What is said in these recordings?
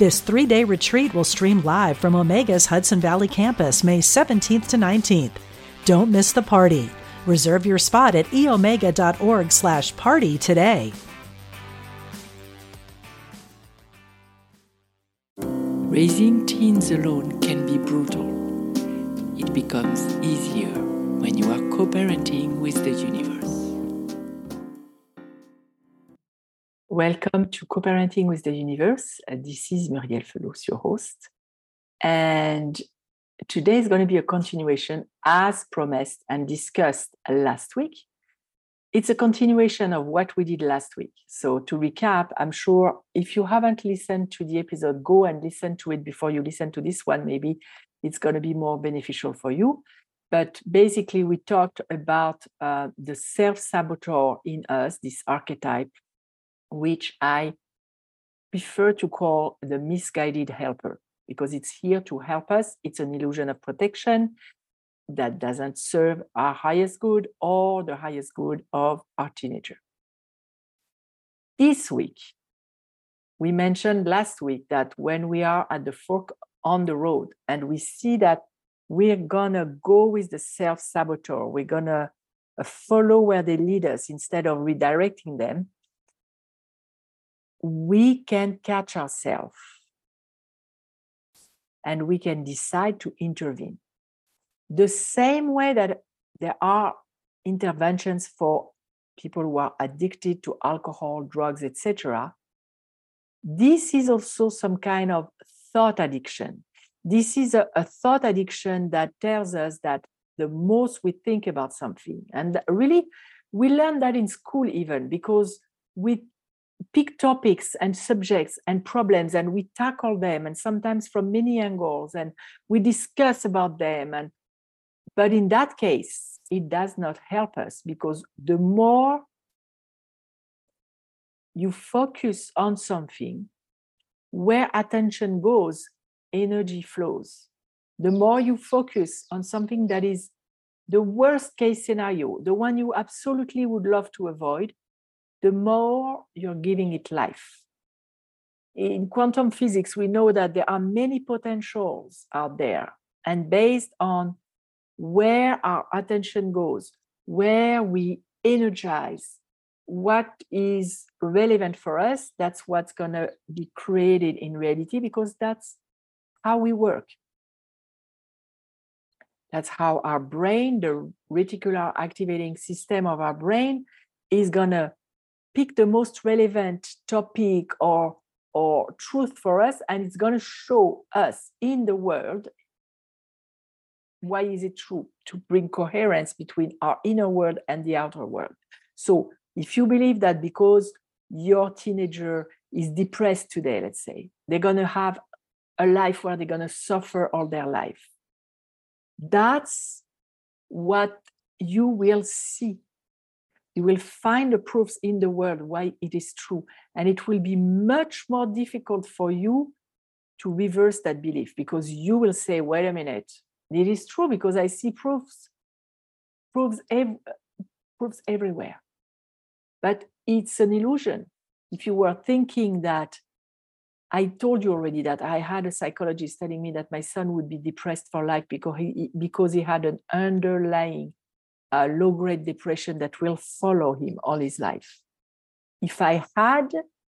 This three day retreat will stream live from Omega's Hudson Valley campus May 17th to 19th. Don't miss the party. Reserve your spot at eomega.org slash party today. Raising teens alone can be brutal. It becomes easier when you are co parenting with the universe. Welcome to Co-Parenting with the Universe. Uh, this is Murielle Felous, your host. And today is going to be a continuation, as promised and discussed last week. It's a continuation of what we did last week. So, to recap, I'm sure if you haven't listened to the episode, go and listen to it before you listen to this one. Maybe it's going to be more beneficial for you. But basically, we talked about uh, the self saboteur in us, this archetype which I prefer to call the misguided helper because it's here to help us. It's an illusion of protection that doesn't serve our highest good or the highest good of our teenager. This week, we mentioned last week that when we are at the fork on the road and we see that we're gonna go with the self saboteur, we're gonna uh, follow where they lead us instead of redirecting them, we can catch ourselves and we can decide to intervene. The same way that there are interventions for people who are addicted to alcohol, drugs, etc., this is also some kind of thought addiction. This is a, a, thought addiction that tells us that the most we think about something, and really, we learn that in school even because we pick topics and subjects and problems and we tackle them and sometimes from many angles and we discuss about them and but in that case it does not help us because the more you focus on something where attention goes energy flows. The more you focus on something that is the worst case scenario the one you absolutely would love to avoid the more you're giving it life. In quantum physics, we know that there are many potentials out there. And based on where our attention goes, where we energize, what is relevant for us, that's what's going to be created in reality because that's how we work. That's how our brain, the reticular activating system of our brain, is going to pick the most relevant topic or or truth for us and it's going to show us in the world why is it true to bring coherence between our inner world and the outer world. So if you believe that because your teenager is depressed today let's say they're going to have a life where they're going to suffer all their life that's what you will see you will find the proofs in the world why it is true. And it will be much more difficult for you to reverse that belief because you will say, wait a minute, it is true because I see proofs, proofs, ev- proofs everywhere. But it's an illusion. If you were thinking that I told you already that I had a psychologist telling me that my son would be depressed for life because he because he had an underlying a low grade depression that will follow him all his life. If I had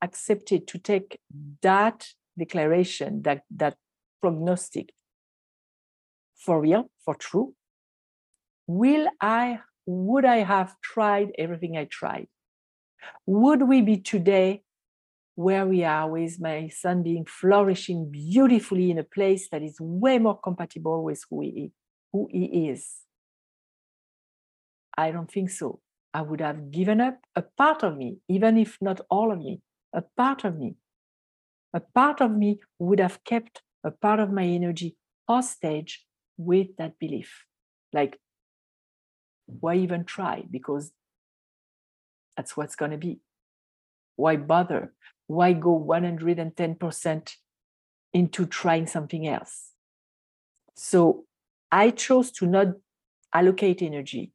accepted to take that declaration, that, that prognostic for real, for true, will I, would I have tried everything I tried? Would we be today where we are with my son being flourishing beautifully in a place that is way more compatible with who he, who he is? I don't think so. I would have given up a part of me, even if not all of me, a part of me. A part of me would have kept a part of my energy hostage with that belief. Like, why even try? Because that's what's going to be. Why bother? Why go 110% into trying something else? So I chose to not allocate energy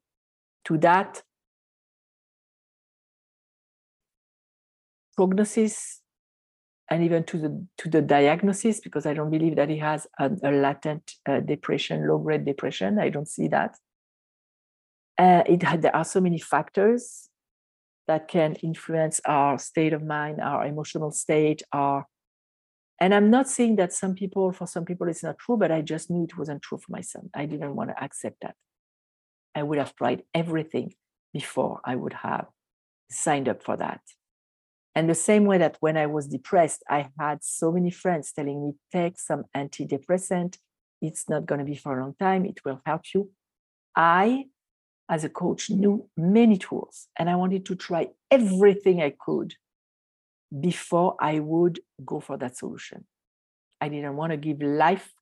to that prognosis and even to the to the diagnosis because I don't believe that he has a, a latent uh, depression, low grade depression. I don't see that. Uh, it there are so many factors that can influence our state of mind, our emotional state, our and I'm not saying that some people, for some people, it's not true, but I just knew it wasn't true for myself. I didn't want to accept that. I would have tried everything before I would have signed up for that. And the same way that when I was depressed, I had so many friends telling me, take some antidepressant. It's not going to be for a long time. It will help you. I, as a coach, knew many tools and I wanted to try everything I could before I would go for that solution. I didn't want to give life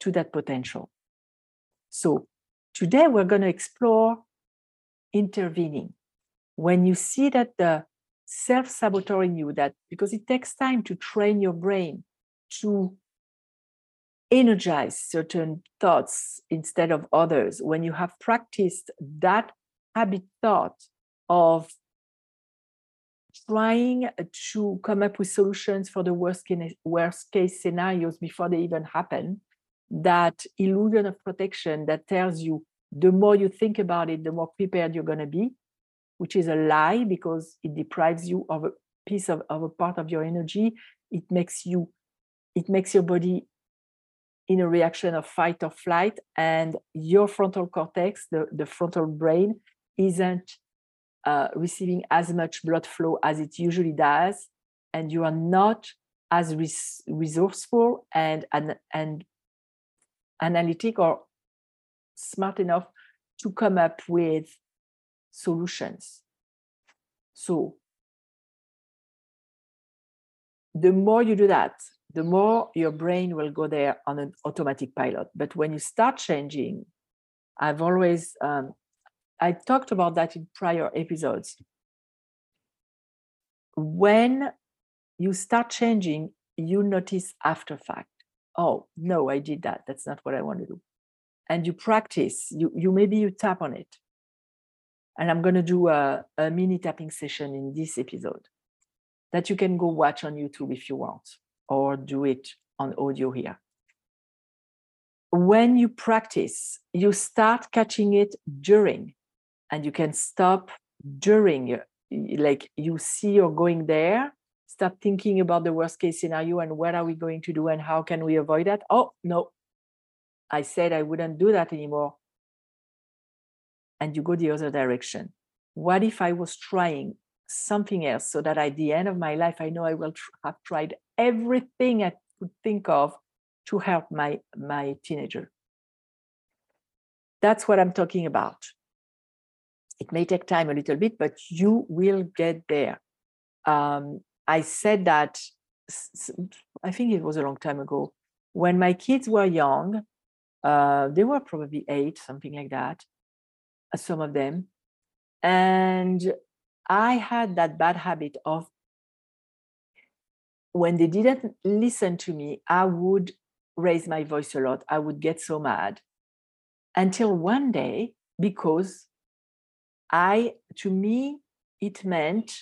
to that potential. So today we're going to explore intervening. When you see that the self sabotaging you that because it takes time to train your brain to energize certain thoughts instead of others. When you have practiced that habit thought of trying to come up with solutions for the worst case scenarios before they even happen, that illusion of protection that tells you the more you think about it, the more prepared you're going to be, which is a lie because it deprives you of a piece of, of a part of your energy. It makes you it makes your body in a reaction of fight or flight and your frontal cortex the, the frontal brain isn't uh, receiving as much blood flow as it usually does and you are not as res- resourceful and, and and analytic or smart enough to come up with solutions. So the more you do that, the more your brain will go there on an automatic pilot. But when you start changing, I've always um, I talked about that in prior episodes. When you start changing, you notice after fact. Oh no, I did that. That's not what I want to do. And you practice. You you maybe you tap on it and I'm going to do a, a mini tapping session in this episode that you can go watch on YouTube if you want, or do it on audio here. When you practice, you start catching it during, and you can stop during. Like you see you're going there, start thinking about the worst case scenario and what are we going to do and how can we avoid that? Oh, no, I said I wouldn't do that anymore and you go the other direction. What if I was trying something else so that at the end of my life, I know I will tr- have tried everything I could think of to help my, my teenager? That's what I'm talking about. It may take time a little bit, but you will get there. Um, I said that, I think it was a long time ago. When my kids were young, uh, they were probably eight, something like that some of them. And I had that bad habit of when they didn't listen to me, I would raise my voice a lot. I would get so mad until one day, because I, to me, it meant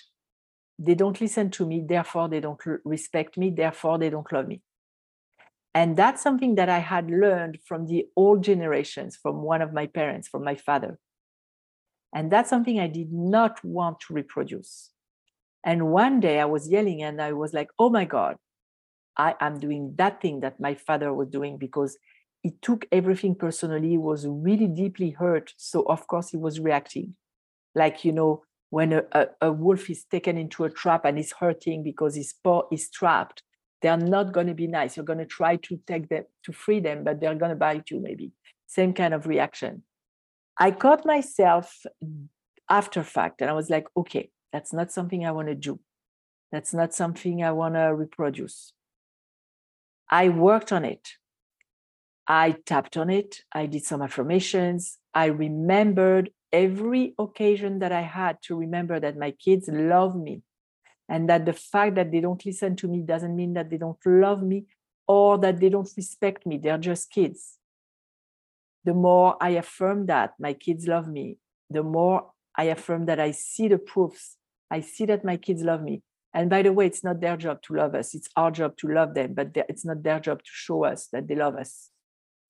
they don't listen to me, therefore they don't respect me, therefore they don't love me. And that's something that I had learned from the old generations, from one of my parents, from my father. And that's something I did not want to reproduce. And one day I was yelling and I was like, oh my God, I am doing that thing that my father was doing because he took everything personally, was really deeply hurt. So, of course, he was reacting. Like, you know, when a, a, a wolf is taken into a trap and is hurting because his paw is trapped, they're not going to be nice. You're going to try to take them, to free them, but they're going to bite you, maybe. Same kind of reaction. I caught myself after fact and I was like, okay, that's not something I want to do. That's not something I want to reproduce. I worked on it. I tapped on it. I did some affirmations. I remembered every occasion that I had to remember that my kids love me and that the fact that they don't listen to me doesn't mean that they don't love me or that they don't respect me. They're just kids. The more I affirm that my kids love me, the more I affirm that I see the proofs. I see that my kids love me. And by the way, it's not their job to love us. It's our job to love them, but it's not their job to show us that they love us.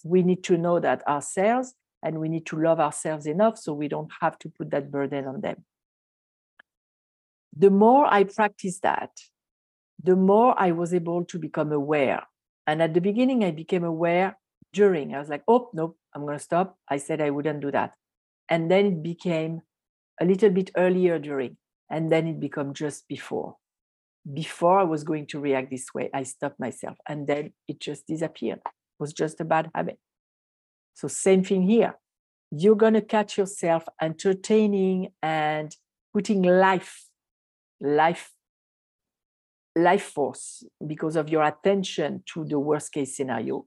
We need to know that ourselves and we need to love ourselves enough so we don't have to put that burden on them. The more I practiced that, the more I was able to become aware. And at the beginning, I became aware during. I was like, oh, nope, I'm going to stop. I said I wouldn't do that. And then it became a little bit earlier during. And then it became just before. Before I was going to react this way, I stopped myself. And then it just disappeared. It was just a bad habit. So, same thing here. You're going to catch yourself entertaining and putting life, life, life force because of your attention to the worst case scenario.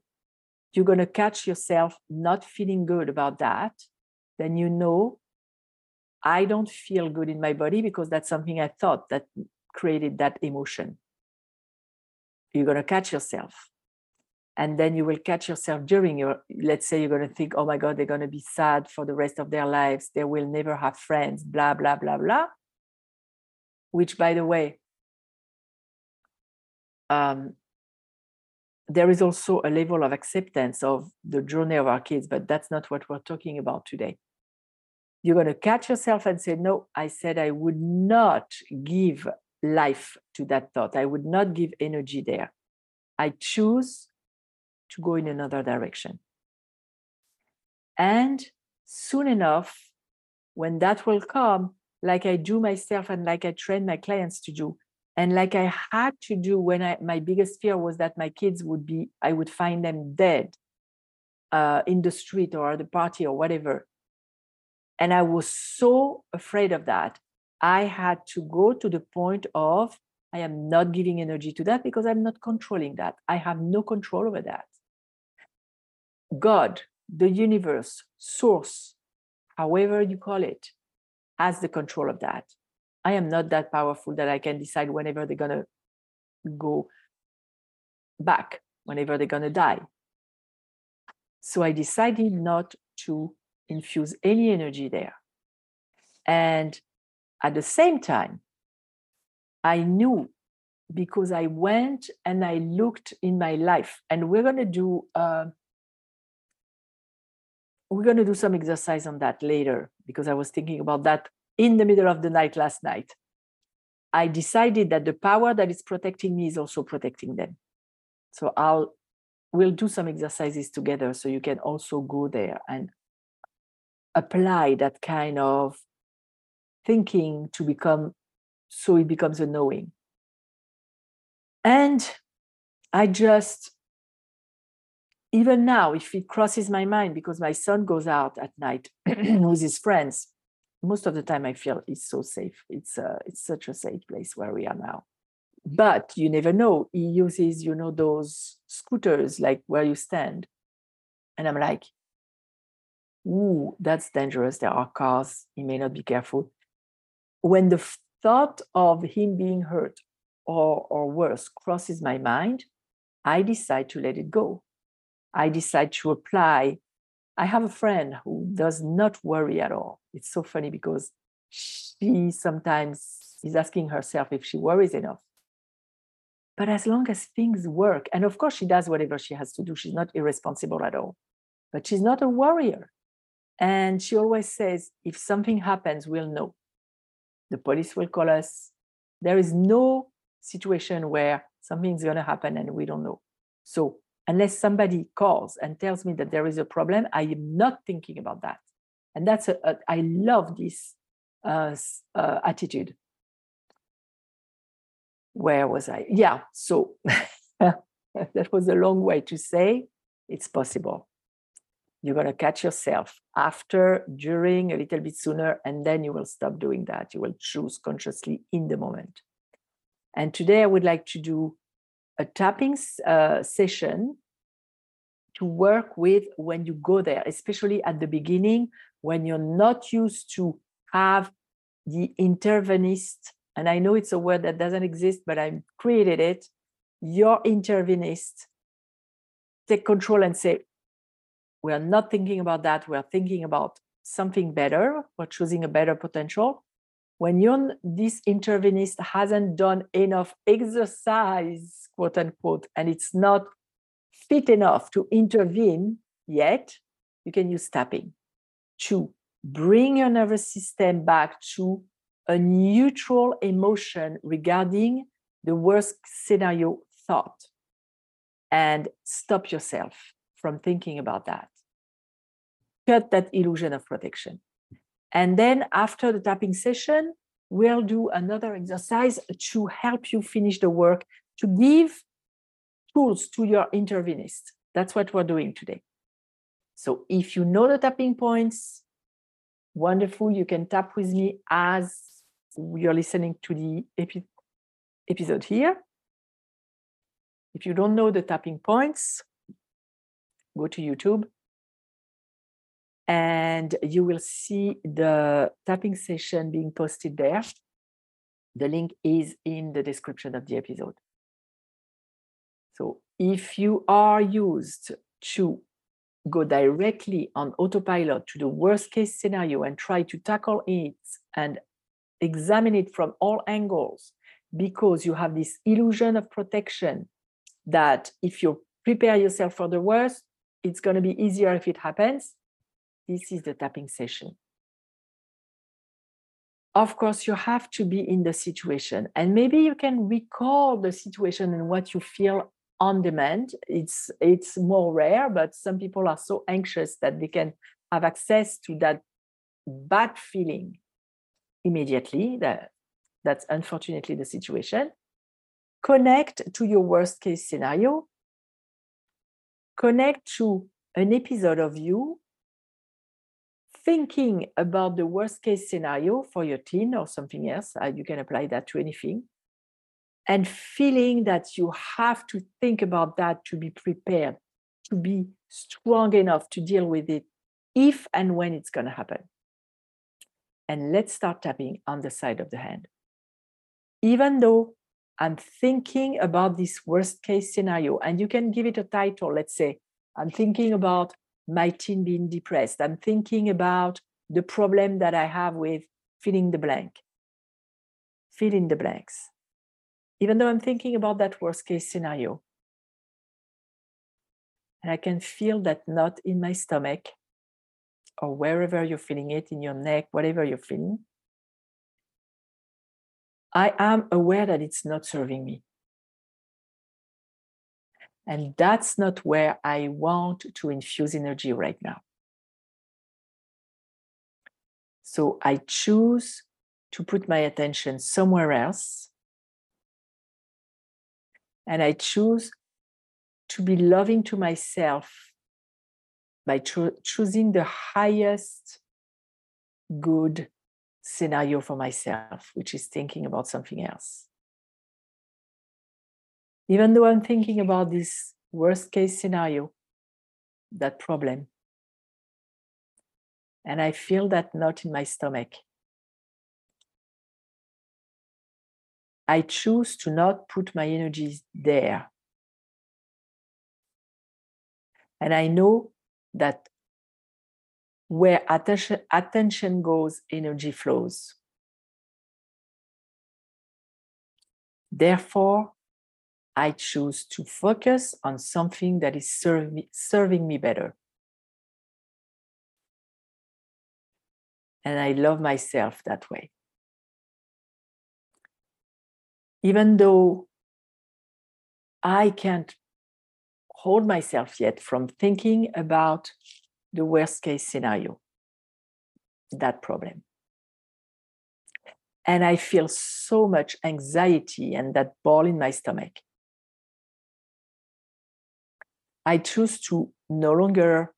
You're going to catch yourself not feeling good about that. Then you know, I don't feel good in my body because that's something I thought that created that emotion. You're going to catch yourself and then you will catch yourself during your let's say you're going to think oh my god they're going to be sad for the rest of their lives. They will never have friends blah blah blah blah. Which by the way um, there is also a level of acceptance of the journey of our kids but that's not what we're talking about today. You're going to catch yourself and say no i said i would not give life to that thought. I would not give energy there. I choose to go in another direction. And soon enough, when that will come, like I do myself and like I train my clients to do, and like I had to do when I my biggest fear was that my kids would be, I would find them dead uh, in the street or at the party or whatever. And I was so afraid of that. I had to go to the point of I am not giving energy to that because I'm not controlling that. I have no control over that. God, the universe, source, however you call it, has the control of that. I am not that powerful that I can decide whenever they're going to go back, whenever they're going to die. So I decided not to infuse any energy there. And at the same time, I knew because I went and I looked in my life, and we're going to do uh, we're going to do some exercise on that later because I was thinking about that in the middle of the night last night. I decided that the power that is protecting me is also protecting them. So I'll we'll do some exercises together so you can also go there and apply that kind of thinking to become so it becomes a knowing. And I just even now, if it crosses my mind, because my son goes out at night with his friends, most of the time I feel it's so safe. It's uh, it's such a safe place where we are now. But you never know. He uses, you know, those scooters like where you stand, and I'm like, "Ooh, that's dangerous. There are cars. He may not be careful." When the thought of him being hurt or or worse crosses my mind, I decide to let it go I decide to apply. I have a friend who does not worry at all. It's so funny because she sometimes is asking herself if she worries enough. But as long as things work, and of course she does whatever she has to do, she's not irresponsible at all. But she's not a worrier. And she always says, if something happens, we'll know. The police will call us. There is no situation where something's going to happen and we don't know. So unless somebody calls and tells me that there is a problem, I am not thinking about that. And that's a, a I love this uh, uh, attitude. Where was I? Yeah, so that was a long way to say it's possible. You're going to catch yourself after, during, a little bit sooner, and then you will stop doing that. You will choose consciously in the moment. And today I would like to do a tapping uh, session to work with when you go there, especially at the beginning when you're not used to have the intervenist. And I know it's a word that doesn't exist, but I created it. Your intervenist take control and say, we are not thinking about that. We are thinking about something better. We're choosing a better potential. When you're, this intervenist hasn't done enough exercise, quote unquote, and it's not fit enough to intervene yet, you can use tapping to bring your nervous system back to a neutral emotion regarding the worst scenario thought and stop yourself from thinking about that. Cut that illusion of protection. And then after the tapping session, we'll do another exercise to help you finish the work, to give tools to your intervenist. That's what we're doing today. So if you know the tapping points, wonderful. You can tap with me as you're listening to the epi- episode here. If you don't know the tapping points, go to YouTube and you will see the tapping session being posted there. The link is in the description of the episode. So if you are used to go directly on autopilot to the worst case scenario and try to tackle it and examine it from all angles because you have this illusion of protection that if you prepare yourself for the worst, it's going to be easier if it happens. This is the tapping session. Of course, you have to be in the situation, and maybe you can recall the situation and what you feel on demand. It's it's more rare, but some people are so anxious that they can have access to that bad feeling immediately. That that's unfortunately the situation connect to your worst case scenario, connect to an episode of you thinking about the worst case scenario for your teen or something else. Uh, you can apply that to anything. And feeling that you have to think about that to be prepared, to be strong enough to deal with it if and when it's going to happen. And let's start tapping on the side of the hand. Even though I'm thinking about this worst case scenario, and you can give it a title. Let's say, I'm thinking about my teen being depressed. I'm thinking about the problem that I have with filling the blank. Fill in the blanks. Even though I'm thinking about that worst case scenario, and I can feel that knot in my stomach or wherever you're feeling it in your neck, whatever you're feeling. I am aware that it's not serving me. And that's not where I want to infuse energy right now. So I choose to put my attention somewhere else. And I choose to be loving to myself by cho- choosing the highest good scenario for myself, which is thinking about something else. Even though I'm thinking about this worst case scenario, that problem, and I feel that knot in my stomach, I choose to not put my energies there. And I know that where attention, goes, energy flows. Therefore, I choose to focus on something that is serve serving me better. And I love myself that way. Even though I can't hold myself yet from thinking about the worst case scenario, that problem. And I feel so much anxiety and that ball in my stomach. I choose to no longer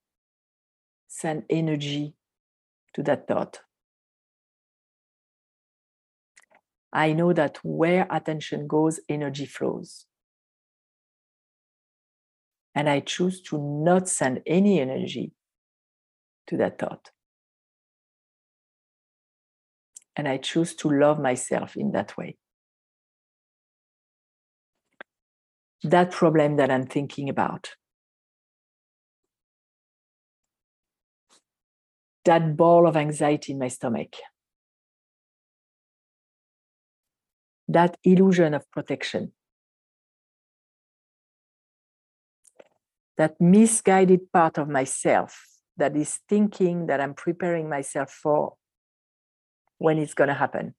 send energy to that thought. I know that where attention goes, energy flows. And I choose to not send any energy to that thought. And I choose to love myself in that way. That problem that I'm thinking about, that ball of anxiety in my stomach, that illusion of protection, that misguided part of myself that is thinking that I'm preparing myself for when it's going to happen.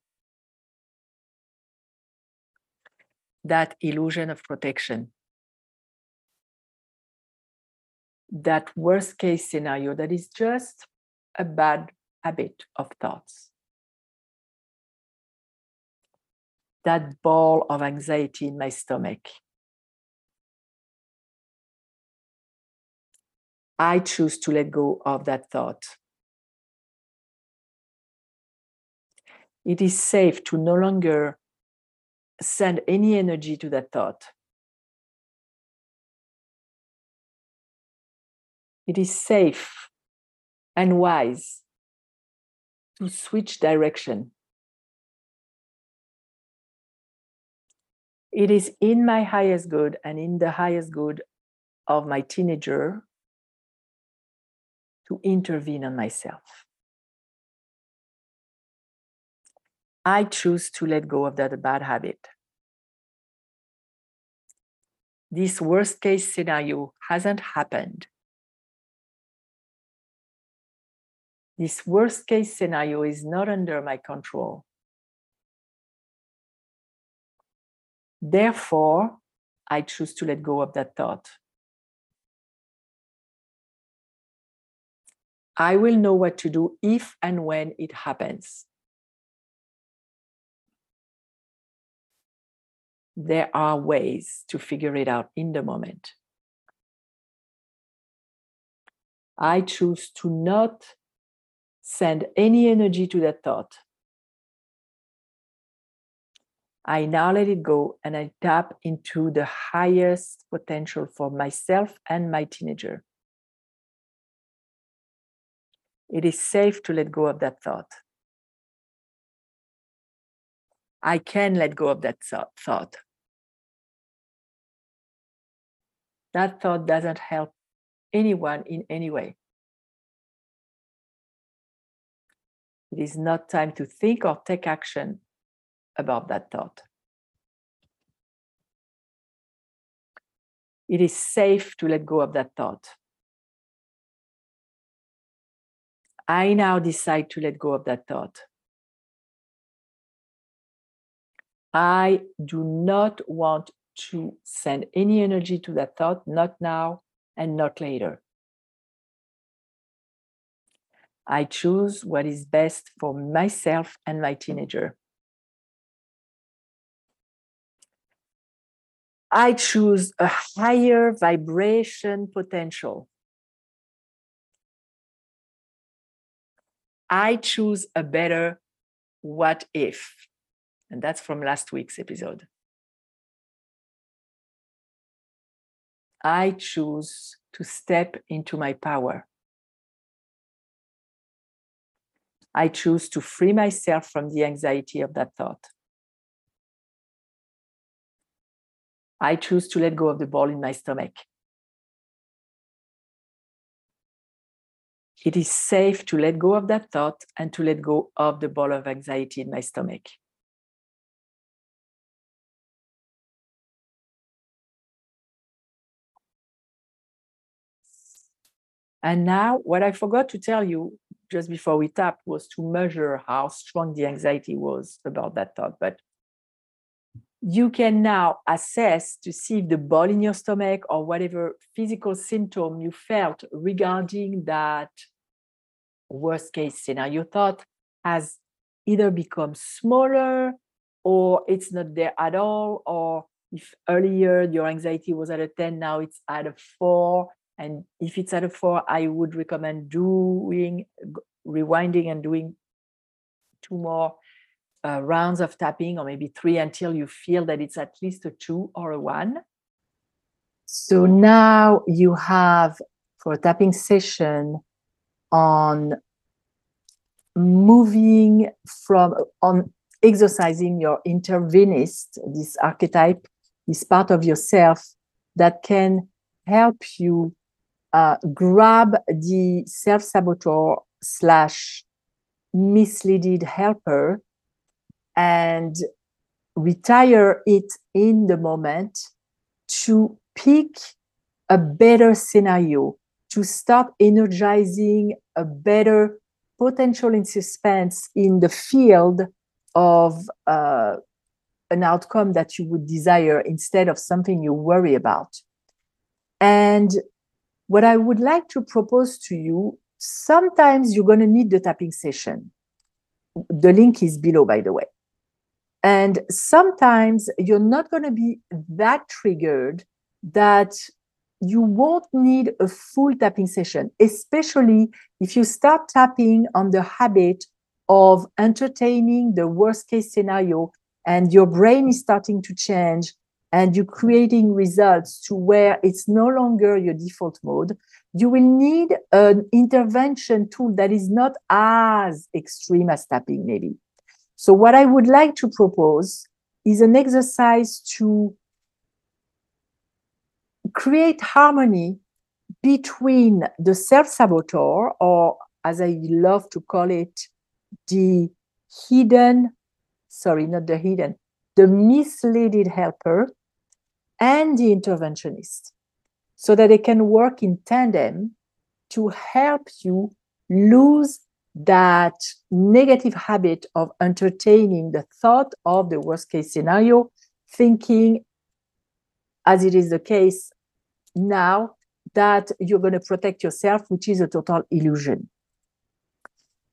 That illusion of protection. That worst case scenario that is just a bad habit of thoughts. That ball of anxiety in my stomach. I choose to let go of that thought. It is safe to no longer send any energy to that thought. It is safe and wise to switch direction. It is in my highest good and in the highest good of my teenager to intervene on myself. I choose to let go of that bad habit. This worst case scenario hasn't happened. This worst case scenario is not under my control. Therefore, I choose to let go of that thought. I will know what to do if and when it happens. There are ways to figure it out in the moment. I choose to not send any energy to that thought. I now let it go and I tap into the highest potential for myself and my teenager it is safe to let go of that thought. I can let go of that thought. That thought doesn't help anyone in any way. It is not time to think or take action about that thought. It is safe to let go of that thought. I now decide to let go of that thought. I do not want to send any energy to that thought, not now and not later. I choose what is best for myself and my teenager. I choose a higher vibration potential. I choose a better what if. And that's from last week's episode. I choose to step into my power. I choose to free myself from the anxiety of that thought. I choose to let go of the ball in my stomach. it is safe to let go of that thought and to let go of the ball of anxiety in my stomach. And now, what I forgot to tell you just before we tapped was to measure how strong the anxiety was about that thought. But you can now assess to see if the ball in your stomach or whatever physical symptom you felt regarding that worst case scenario. Thought has either become smaller or it's not there at all or if earlier your anxiety was at a 10 now it's at a 4 and if it's at a 4 i would recommend doing rewinding and doing two more uh, rounds of tapping or maybe three until you feel that it's at least a two or a one. So now you have for a tapping session on moving from on exercising your intervenist, this archetype, this part of yourself that can help you uh, grab the self saboteur slash misleaded helper and retire it in the moment to pick a better scenario, to start energizing a better potential in suspense in the field of uh, an outcome that you would desire instead of something you worry about. And what I would like to propose to you sometimes you're going to need the tapping session. The link is below, by the way. And sometimes you're not going to be that triggered that you won't need a full tapping session, especially if you start tapping on the habit of entertaining the worst case scenario and your brain is starting to change and you're creating results to where it's no longer your default mode, you will need an intervention tool that is not as extreme as tapping, maybe. So, what I would like to propose is an exercise to create harmony between the self saboteur, or as I love to call it, the hidden, sorry, not the hidden, the misleaded helper, and the interventionist so that they can work in tandem to help you lose that negative habit of entertaining the thought of the worst case scenario, thinking, as it is the case now, that you're going to protect yourself, which is a total illusion.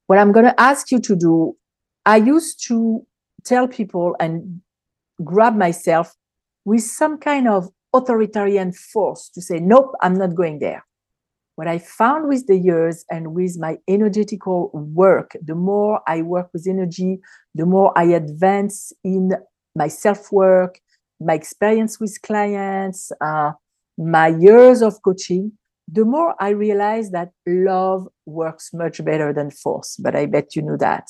What I'm going to ask you to do, I used to tell people and grab myself with some kind of authoritarian force to say, nope, I'm not going there. What I found with the years and with my energetical work, the more I work with energy, the more I advance in my self work, my experience with clients, uh, my years of coaching, the more I realize that love works much better than force. But I bet you know that.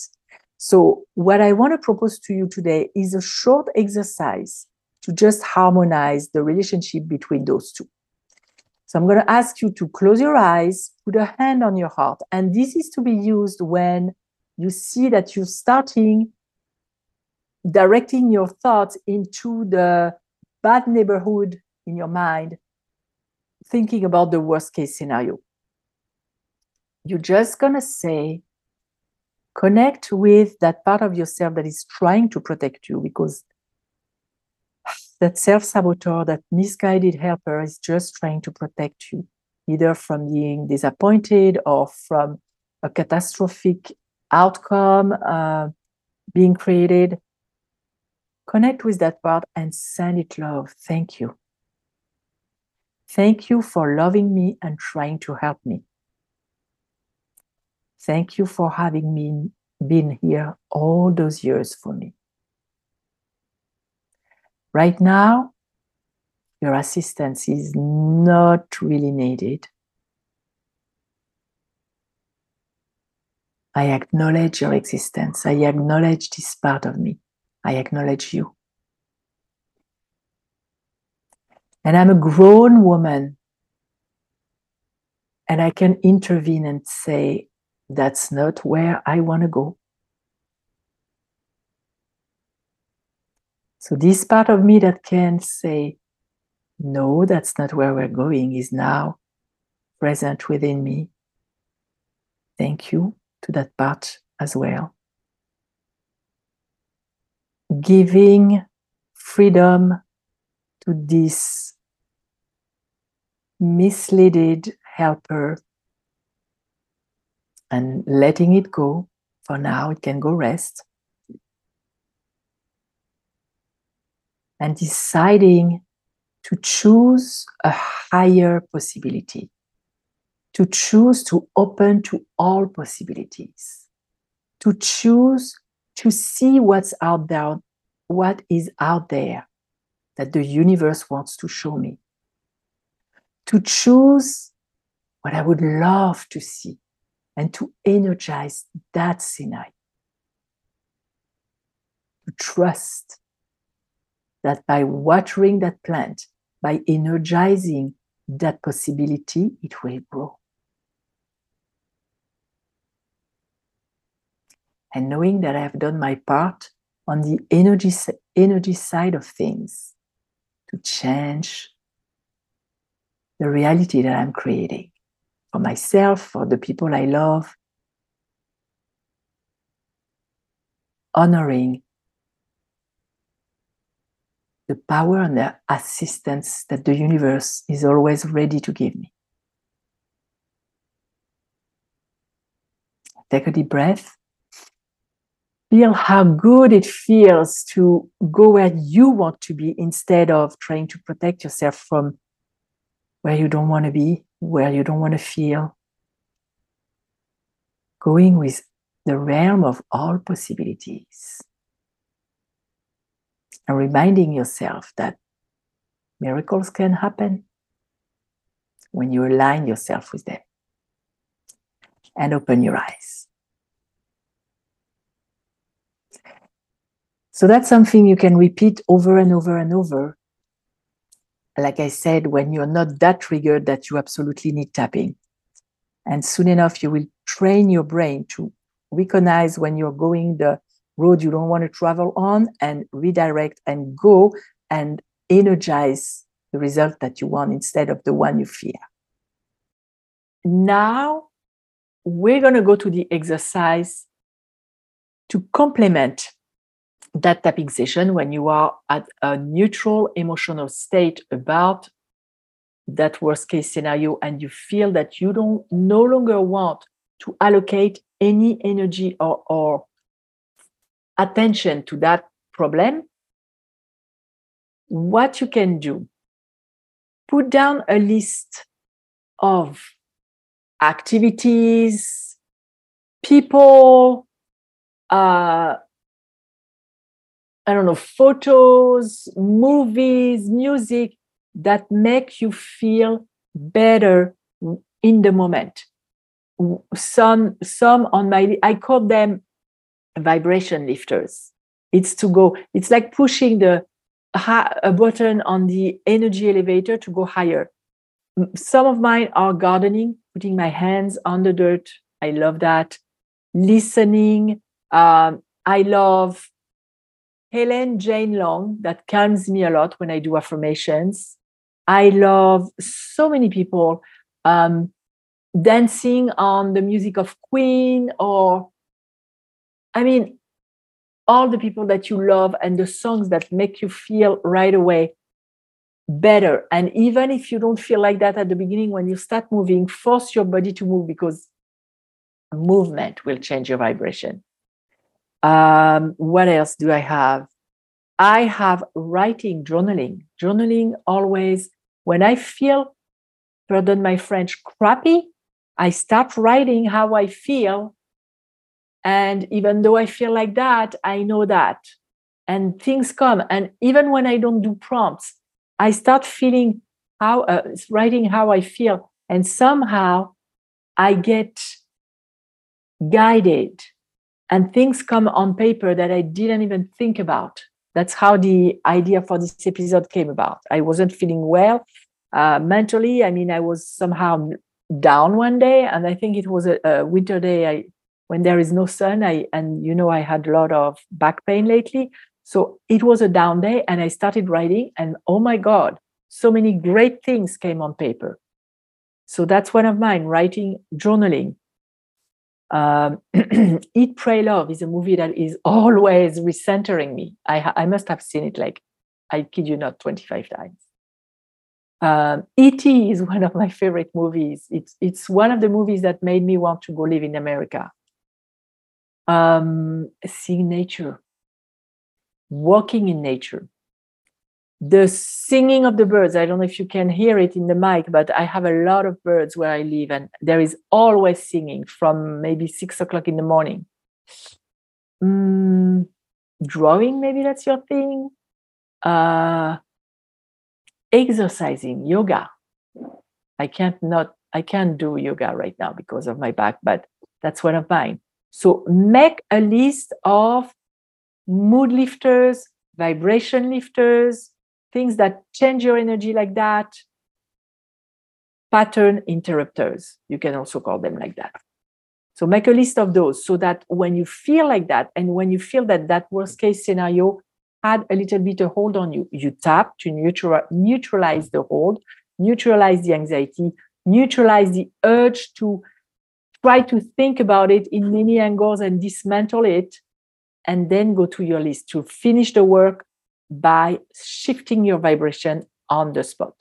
So, what I want to propose to you today is a short exercise to just harmonize the relationship between those two. So I'm going to ask you to close your eyes, put a hand on your heart. And this is to be used when you see that you're starting directing your thoughts into the bad neighborhood in your mind, thinking about the worst case scenario. You're just going to say, connect with that part of yourself that is trying to protect you because that self saboteur, that misguided helper is just trying to protect you, either from being disappointed or from a catastrophic outcome uh, being created. Connect with that part and send it love. Thank you. Thank you for loving me and trying to help me. Thank you for having me been here all those years for me. Right now, your assistance is not really needed. I acknowledge your existence. I acknowledge this part of me. I acknowledge you. And I'm a grown woman. And I can intervene and say, that's not where I want to go. So, this part of me that can say, no, that's not where we're going, is now present within me. Thank you to that part as well. Giving freedom to this misleaded helper and letting it go. For now, it can go rest. And deciding to choose a higher possibility, to choose to open to all possibilities, to choose to see what's out there, what is out there that the universe wants to show me. to choose what I would love to see and to energize that scenario. To trust that by watering that plant, by energizing that possibility, it will grow. And knowing that I have done my part on the energy, energy side of things to change the reality that I'm creating for myself, for the people I love, honoring the power and the assistance that the universe is always ready to give me. Take a deep breath. Feel how good it feels to go where you want to be instead of trying to protect yourself from where you don't want to be, where you don't want to feel. Going with the realm of all possibilities and reminding yourself that miracles can happen when you align yourself with them. And open your eyes. So that's something you can repeat over and over and over. Like I said, when you're not that triggered that you absolutely need tapping. And soon enough, you will train your brain to recognize when you're going the road you don't want to travel on and redirect and go and energize the result that you want instead of the one you fear. Now, we're going to go to the exercise to complement that tapping session when you are at a neutral emotional state about that worst case scenario and you feel that you don't no longer want to allocate any energy or, or attention to that problem, what you can do, put down a list of activities, people, uh, I don't know, photos, movies, music that make you feel better in the moment. Some, some on my, I call them vibration lifters. It's to go, it's like pushing the a button on the energy elevator to go higher. Some of mine are gardening, putting my hands on the dirt. I love that. Listening. Um, I love Helen Jane Long, that calms me a lot when I do affirmations. I love so many people um, dancing on the music of Queen or I mean, all the people that you love and the songs that make you feel right away better. And even if you don't feel like that at the beginning, when you start moving, force your body to move because movement will change your vibration. Um, what else do I have? I have writing, journaling. Journaling always, when I feel, pardon my French, crappy, I start writing how I feel and even though I feel like that, I know that. And things come. And even when I don't do prompts, I start feeling how, uh, writing how I feel. And somehow I get guided and things come on paper that I didn't even think about. That's how the idea for this episode came about. I wasn't feeling well uh, mentally. I mean, I was somehow down one day, and I think it was a, a winter day. I when there is no sun i and you know i had a lot of back pain lately. So it was a down day and i started writing and oh my god so many great things came on paper. So that's one of mine writing journaling. Um, eat pray love is a movie that is always recentering me. I, I must have seen it like i kid you not 25 times. Um, E.T. is one of my favorite movies. It's it's one of the movies that made me want to go live in America um, seeing nature, walking in nature, the singing of the birds. I don't know if you can hear it in the mic, but I have a lot of birds where I live, and there is always singing from maybe six o'clock in the morning. Mm, drawing, maybe that's your thing. Uh, exercising, yoga. I can't not I can't do yoga right now because of my back, but that's one of mine. So make a list of mood lifters, vibration lifters, things that change your energy like that, pattern interrupters. You can also call them like that. So make a list of those so that when you feel like that and when you feel that that worst case scenario had a little bit of hold on you, you tap to neutral, neutralize the hold, neutralize the anxiety, neutralize the urge to try to think about it in many angles and dismantle it, and then go to your list to finish the work by shifting your vibration on the spot.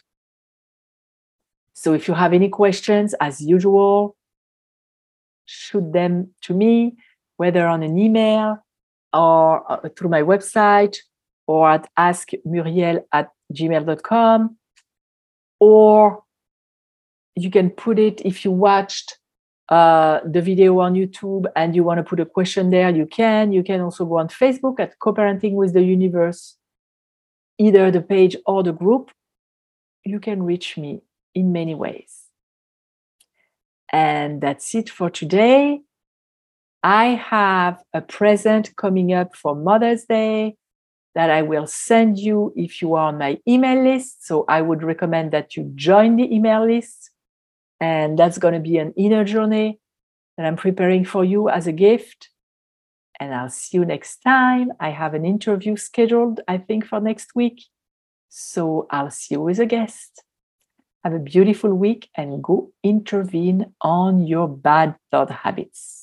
So if you have any questions, as usual, shoot them to me, whether on an email or uh, through my website or at askmuriel at gmail.com. Or you can put it if you watched uh, the video on YouTube and you want to put a question there, you can. You can also go on Facebook at Co-Parenting with the Universe, either the page or the group. You can reach me in many ways. And that's it for today. I have a present coming up for Mother's Day that I will send you if you are on my email list. So I would recommend that you join the email list. And that's going to be an inner journey that I'm preparing for you as a gift. And I'll see you next time. I have an interview scheduled, I think, for next week. So I'll see you as a guest. Have a beautiful week and go intervene on your bad thought habits.